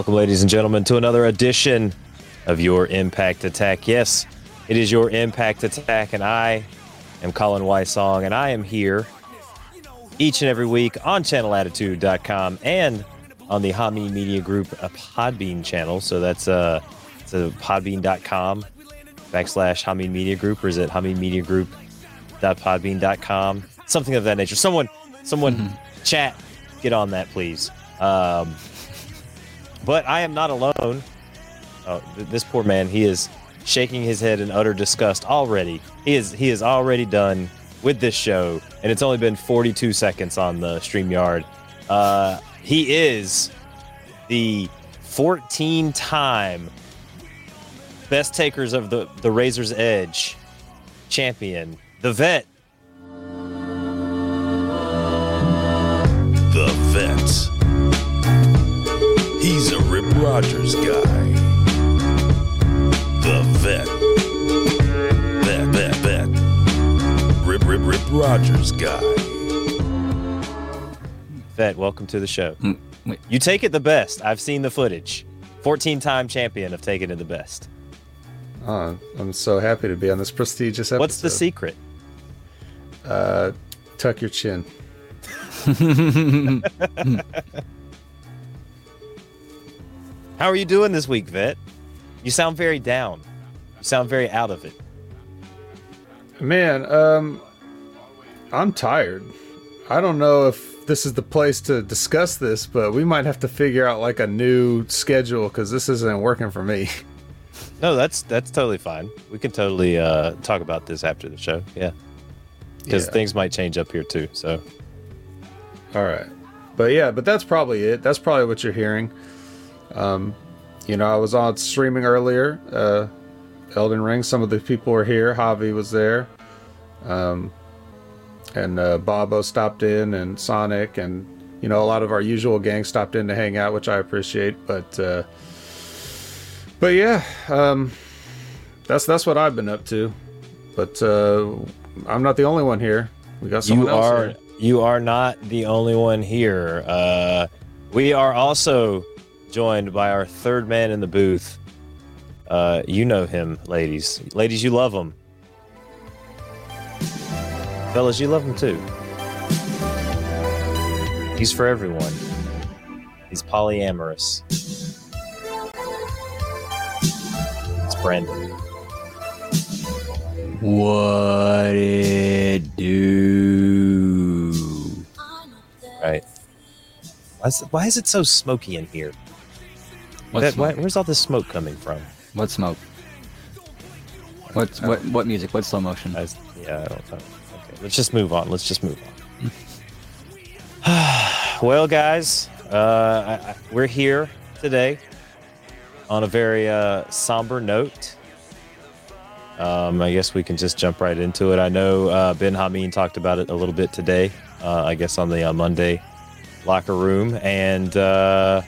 Welcome, ladies and gentlemen, to another edition of your Impact Attack. Yes, it is your Impact Attack, and I am Colin Wysong, and I am here each and every week on channelattitude.com and on the Hami Media Group a Podbean channel. So that's uh, it's a podbean.com backslash Hami Media Group, or is it Hami Media Group.podbean.com? Something of that nature. Someone, someone, mm-hmm. chat, get on that, please. Um, but I am not alone. Oh, this poor man, he is shaking his head in utter disgust already. He is he is already done with this show, and it's only been 42 seconds on the StreamYard. Uh, he is the 14 time best takers of the, the Razor's Edge champion, the vet. Rogers guy. The vet. Vet, vet, vet. Rip, Rip, Rip Rogers guy. Vet, welcome to the show. Mm, you take it the best. I've seen the footage. 14 time champion of taking it the best. Oh, I'm so happy to be on this prestigious episode. What's the secret? Uh, tuck your chin. How are you doing this week, Vet? You sound very down. You sound very out of it. Man, um, I'm tired. I don't know if this is the place to discuss this, but we might have to figure out like a new schedule because this isn't working for me. No, that's that's totally fine. We can totally uh, talk about this after the show. Yeah, because yeah. things might change up here too. So, all right, but yeah, but that's probably it. That's probably what you're hearing. Um, you know, I was on streaming earlier, uh, Elden Ring. Some of the people were here. Javi was there. Um, and uh, Bobo stopped in, and Sonic, and you know, a lot of our usual gang stopped in to hang out, which I appreciate. But uh, but yeah, um, that's that's what I've been up to. But uh, I'm not the only one here. We got someone you else are here. you are not the only one here. Uh, we are also joined by our third man in the booth. Uh, you know him, ladies. Ladies, you love him. Fellas, you love him too. He's for everyone. He's polyamorous. It's Brandon. What it do? Right. Why is, why is it so smoky in here? That, why, where's all this smoke coming from? What smoke? What what what music? What slow motion? I, yeah, I don't know. Okay, let's just move on. Let's just move on. well, guys, uh, I, I, we're here today on a very uh, somber note. Um, I guess we can just jump right into it. I know uh, Ben Hameen talked about it a little bit today. Uh, I guess on the uh, Monday locker room, and uh,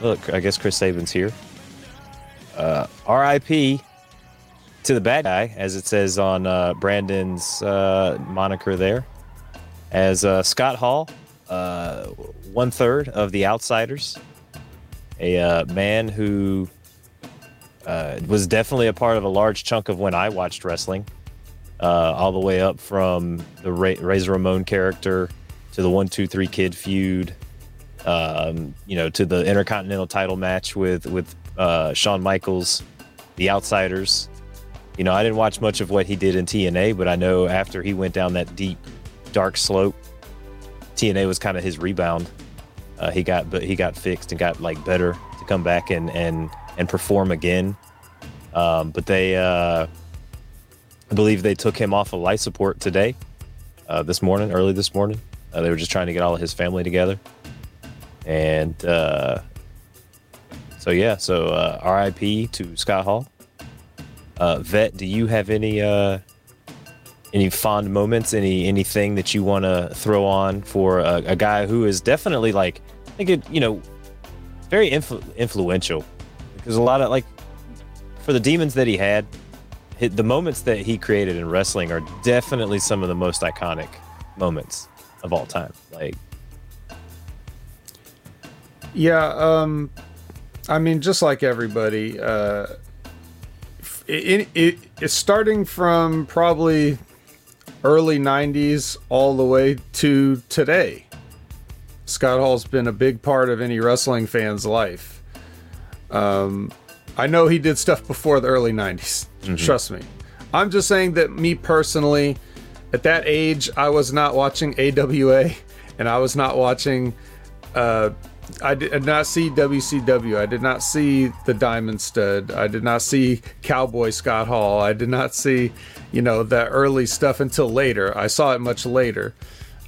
Look, I guess Chris Sabin's here. Uh, RIP to the bad guy, as it says on uh, Brandon's uh, moniker there. As uh, Scott Hall, uh, one third of the Outsiders, a uh, man who was definitely a part of a large chunk of when I watched wrestling, all the way up from the Ra- Razor Ramon character to the One Two Three Kid feud um, you know, to the Intercontinental title match with with uh, Shawn Michaels, the Outsiders. You know, I didn't watch much of what he did in TNA, but I know after he went down that deep, dark slope, TNA was kind of his rebound. Uh, he got but he got fixed and got like better to come back and and and perform again. Um, but they, uh, I believe they took him off of life support today, uh, this morning, early this morning. Uh, they were just trying to get all of his family together. And uh, so yeah, so uh, RIP to Scott Hall. Uh, Vet, do you have any uh, any fond moments? Any anything that you want to throw on for a, a, guy who is definitely like I think it, you know very influ- influential because a lot of like for the demons that he had, the moments that he created in wrestling are definitely some of the most iconic moments of all time. Like Yeah, um, I mean, just like everybody, uh, it, it, it's starting from probably early 90s all the way to today. Scott Hall's been a big part of any wrestling fan's life. Um, I know he did stuff before the early 90s. Trust me. I'm just saying that me personally, at that age, I was not watching AWA and I was not watching. Uh, I did not see WCW. I did not see the Diamond Stud. I did not see Cowboy Scott Hall. I did not see, you know, that early stuff until later. I saw it much later.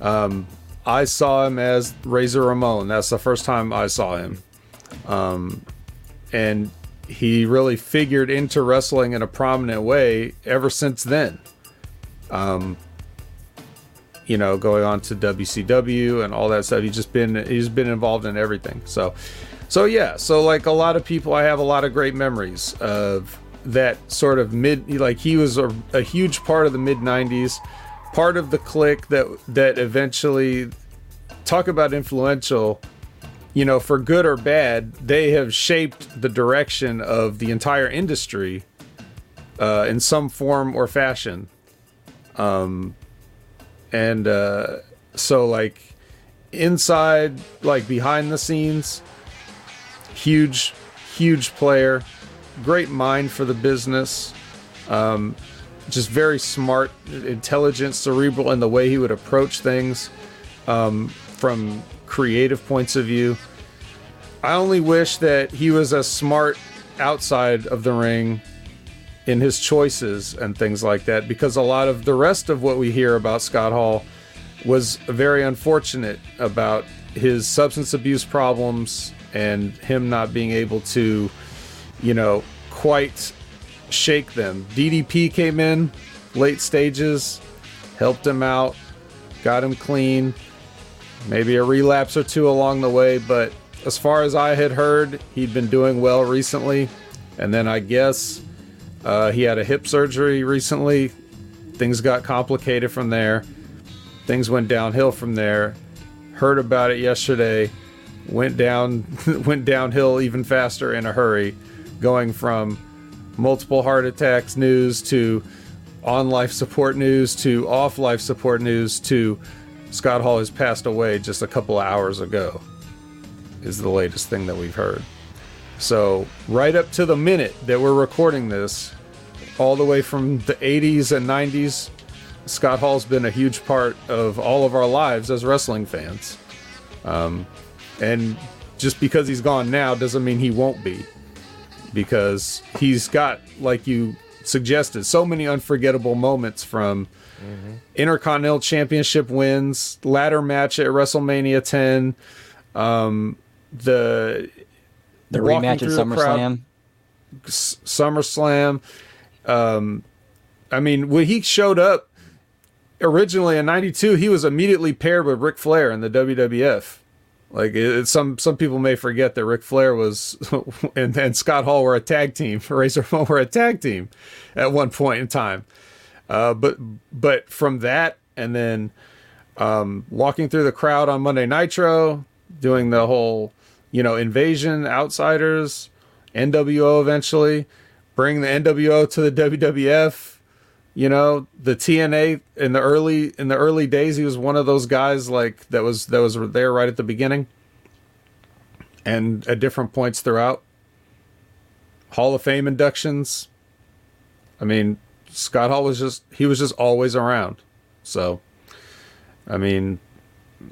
Um, I saw him as Razor Ramon. That's the first time I saw him. Um, and he really figured into wrestling in a prominent way ever since then. Um, you know, going on to WCW and all that stuff. He's just been he's been involved in everything. So, so yeah. So like a lot of people, I have a lot of great memories of that sort of mid. Like he was a, a huge part of the mid '90s, part of the clique that that eventually talk about influential you know, for good or bad, they have shaped the direction of the entire industry uh, in some form or fashion. Um, and uh, so, like, inside, like, behind the scenes, huge, huge player, great mind for the business, um, just very smart, intelligent, cerebral in the way he would approach things um, from creative points of view. I only wish that he was as smart outside of the ring in his choices and things like that because a lot of the rest of what we hear about Scott Hall was very unfortunate about his substance abuse problems and him not being able to, you know, quite shake them. DDP came in late stages, helped him out, got him clean, maybe a relapse or two along the way, but as far as I had heard, he'd been doing well recently. And then I guess uh, he had a hip surgery recently. Things got complicated from there. Things went downhill from there. Heard about it yesterday. Went down, went downhill even faster in a hurry, going from multiple heart attacks news to on life support news to off life support news to Scott Hall has passed away just a couple hours ago is the latest thing that we've heard. So, right up to the minute that we're recording this, all the way from the 80s and 90s, Scott Hall's been a huge part of all of our lives as wrestling fans. Um, and just because he's gone now doesn't mean he won't be. Because he's got, like you suggested, so many unforgettable moments from Intercontinental Championship wins, ladder match at WrestleMania 10, um, the The rematch at SummerSlam. SummerSlam. Um, I mean, when he showed up originally in '92, he was immediately paired with Ric Flair in the WWF. Like it- some some people may forget that Ric Flair was and, and Scott Hall were a tag team. Razor Ramon were a tag team at one point in time. Uh, but but from that and then um, walking through the crowd on Monday Nitro, doing the whole you know invasion, outsiders, NWO eventually, bring the NWO to the WWF. You know the TNA in the early in the early days, he was one of those guys like that was that was there right at the beginning, and at different points throughout. Hall of Fame inductions. I mean, Scott Hall was just he was just always around. So, I mean,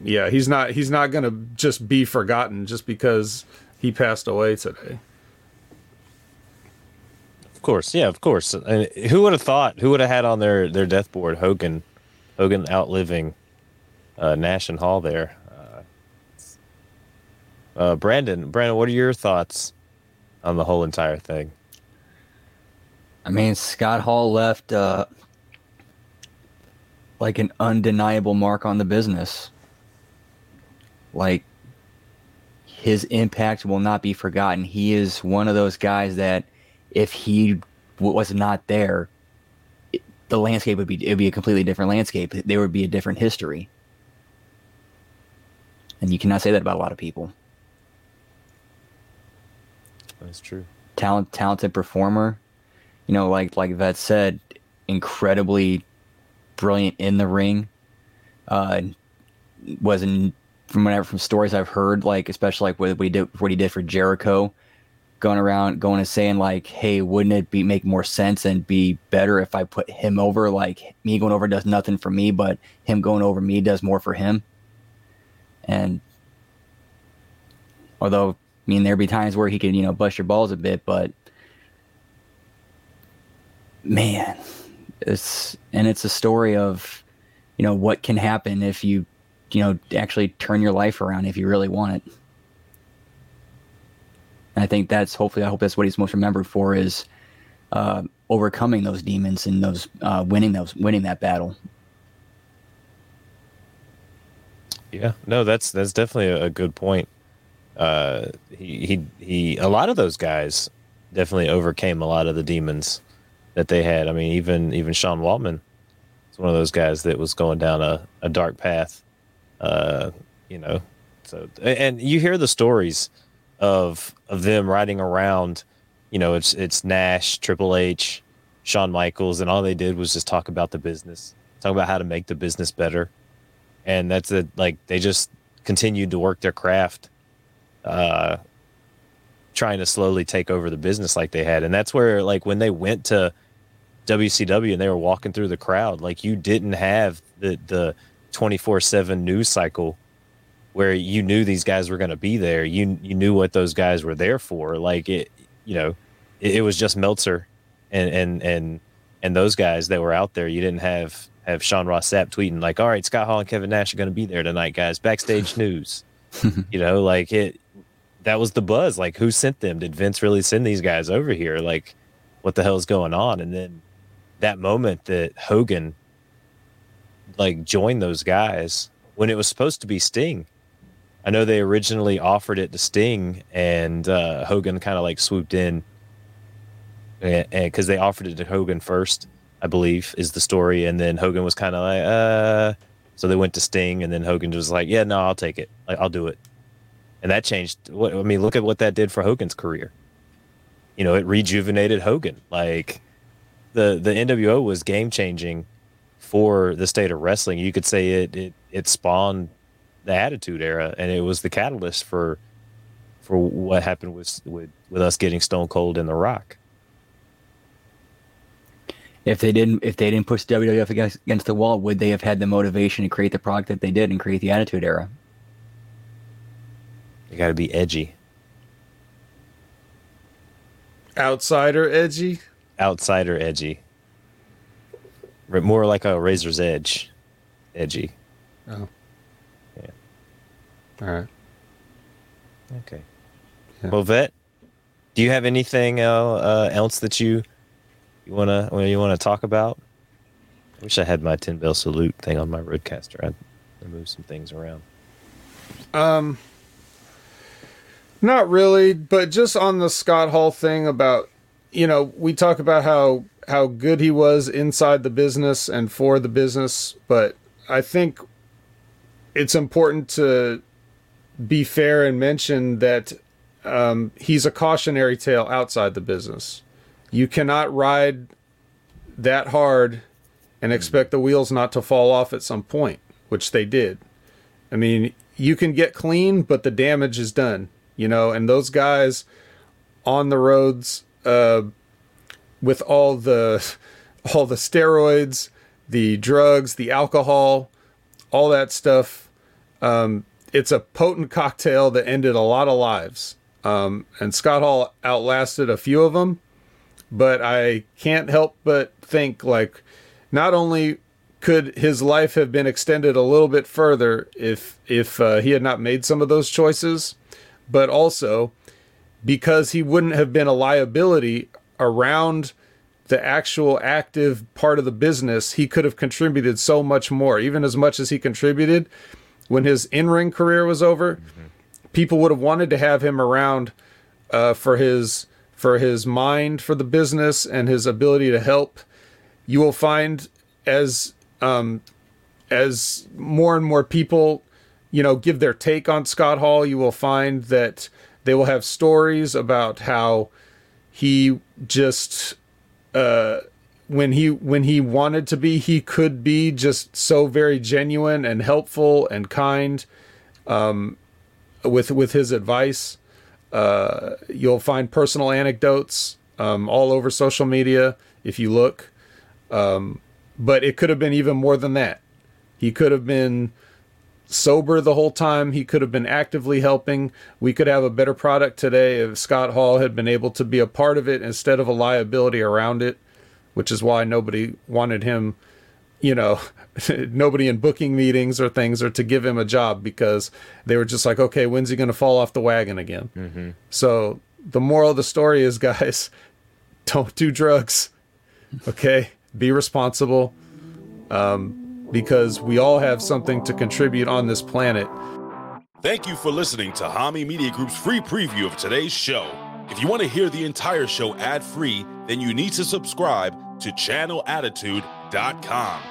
yeah, he's not he's not gonna just be forgotten just because he passed away today. Of course, yeah, of course. And who would have thought? Who would have had on their their death board Hogan, Hogan outliving uh, Nash and Hall there? Uh, uh, Brandon, Brandon, what are your thoughts on the whole entire thing? I mean, Scott Hall left uh, like an undeniable mark on the business. Like his impact will not be forgotten. He is one of those guys that if he w- was not there, the landscape would be it would be a completely different landscape. There would be a different history. And you cannot say that about a lot of people. That's true. talent talented performer. You know, like like Vet said, incredibly brilliant in the ring. Uh, wasn't from whatever from stories I've heard, like especially like what he did what he did for Jericho, going around going and saying like, hey, wouldn't it be make more sense and be better if I put him over? Like me going over does nothing for me, but him going over me does more for him. And although I mean there'd be times where he could, you know, bust your balls a bit, but man, it's and it's a story of, you know, what can happen if you, you know, actually turn your life around if you really want it. And I think that's hopefully I hope that's what he's most remembered for is uh, overcoming those demons and those uh, winning those winning that battle. Yeah, no, that's that's definitely a, good point. Uh, he he he. A lot of those guys definitely overcame a lot of the demons that they had. I mean, even even Sean Waltman is one of those guys that was going down a, a dark path. Uh, you know, so and you hear the stories of of them riding around. You know, it's it's Nash, Triple H, Shawn Michaels, and all they did was just talk about the business, talk about how to make the business better, and that's it. Like they just continued to work their craft, uh, trying to slowly take over the business like they had, and that's where like when they went to WCW and they were walking through the crowd, like you didn't have the the twenty four seven news cycle where you knew these guys were going to be there. You you knew what those guys were there for. Like it, you know, it, it was just Meltzer and and and and those guys that were out there. You didn't have have Sean Ross Sapp tweeting like, "All right, Scott Hall and Kevin Nash are going to be there tonight, guys. Backstage news." you know, like it. That was the buzz. Like, who sent them? Did Vince really send these guys over here? Like, what the hell's going on? And then that moment that Hogan like join those guys when it was supposed to be Sting. I know they originally offered it to Sting, and uh, Hogan kind of like swooped in, because they offered it to Hogan first, I believe is the story, and then Hogan was kind of like, uh, so they went to Sting, and then Hogan was like, yeah, no, I'll take it, like I'll do it, and that changed. What I mean, look at what that did for Hogan's career. You know, it rejuvenated Hogan. Like the the NWO was game changing for the state of wrestling. You could say it it it spawned the Attitude Era, and it was the catalyst for for what happened with with with us getting Stone Cold and The Rock. If they didn't, if they didn't push WWF against, against the wall, would they have had the motivation to create the product that they did and create the Attitude Era? You got to be edgy, Outsider edgy. outsider edgy, R- more like a razor's edge, edgy. Oh. Yeah. All right. Okay. Yeah. Well, vet, do you have anything uh, uh, else that you you wanna you wanna talk about? I wish I had my ten bell salute thing on my RodeCaster. I'd remove some things around. Um, not really, but just on the Scott Hall thing about, you know, we talk about how how good he was inside the business and for the business, but I think it's important to be fair and mention that um, he's a cautionary tale outside the business. You cannot ride that hard and expect the wheels not to fall off at some point, which they did. I mean, you can get clean, but the damage is done, you know, and those guys on the roads uh, with all the all the steroids, the drugs, the alcohol, all that stuff. Um, it's a potent cocktail that ended a lot of lives. Um, and Scott Hall outlasted a few of them, but I can't help but think like not only could his life have been extended a little bit further if if uh, he had not made some of those choices, but also because he wouldn't have been a liability around the actual active part of the business, he could have contributed so much more, even as much as he contributed when his in-ring career was over. People would have wanted to have him around uh, for his for his mind for the business and his ability to help. You will find as um, as more and more people, you know, give their take on Scott Hall, you will find that They will have stories about how he just uh when he when he wanted to be he could be just so very genuine and helpful and kind um with with his advice. Uh you'll find personal anecdotes um all over social media if you look. Um but it could have been even more than that. He could have been sober the whole time. He could have been actively helping. We could have a better product today if Scott Hall had been able to be a part of it instead of a liability around it, which is why nobody wanted him, you know, nobody in booking meetings or things or to give him a job because they were just like, okay, when's he going to fall off the wagon again? So the moral of the story is, guys, don't do drugs. Okay, be responsible. Um, because we all have something to contribute on this planet. Thank you for listening to Hami Media Group's free preview of today's show. If you want to hear the entire show ad free, then you need to subscribe to channelattitude.com.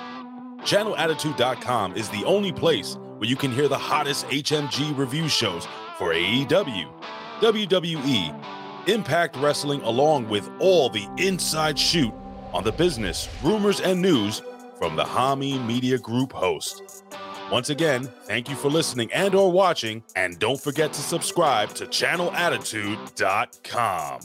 Channelattitude.com is the only place where you can hear the hottest HMG review shows for AEW, WWE, Impact Wrestling, along with all the inside shoot on the business, rumors, and news from the Hami Media Group host. Once again, thank you for listening and or watching, and don't forget to subscribe to channelattitude.com.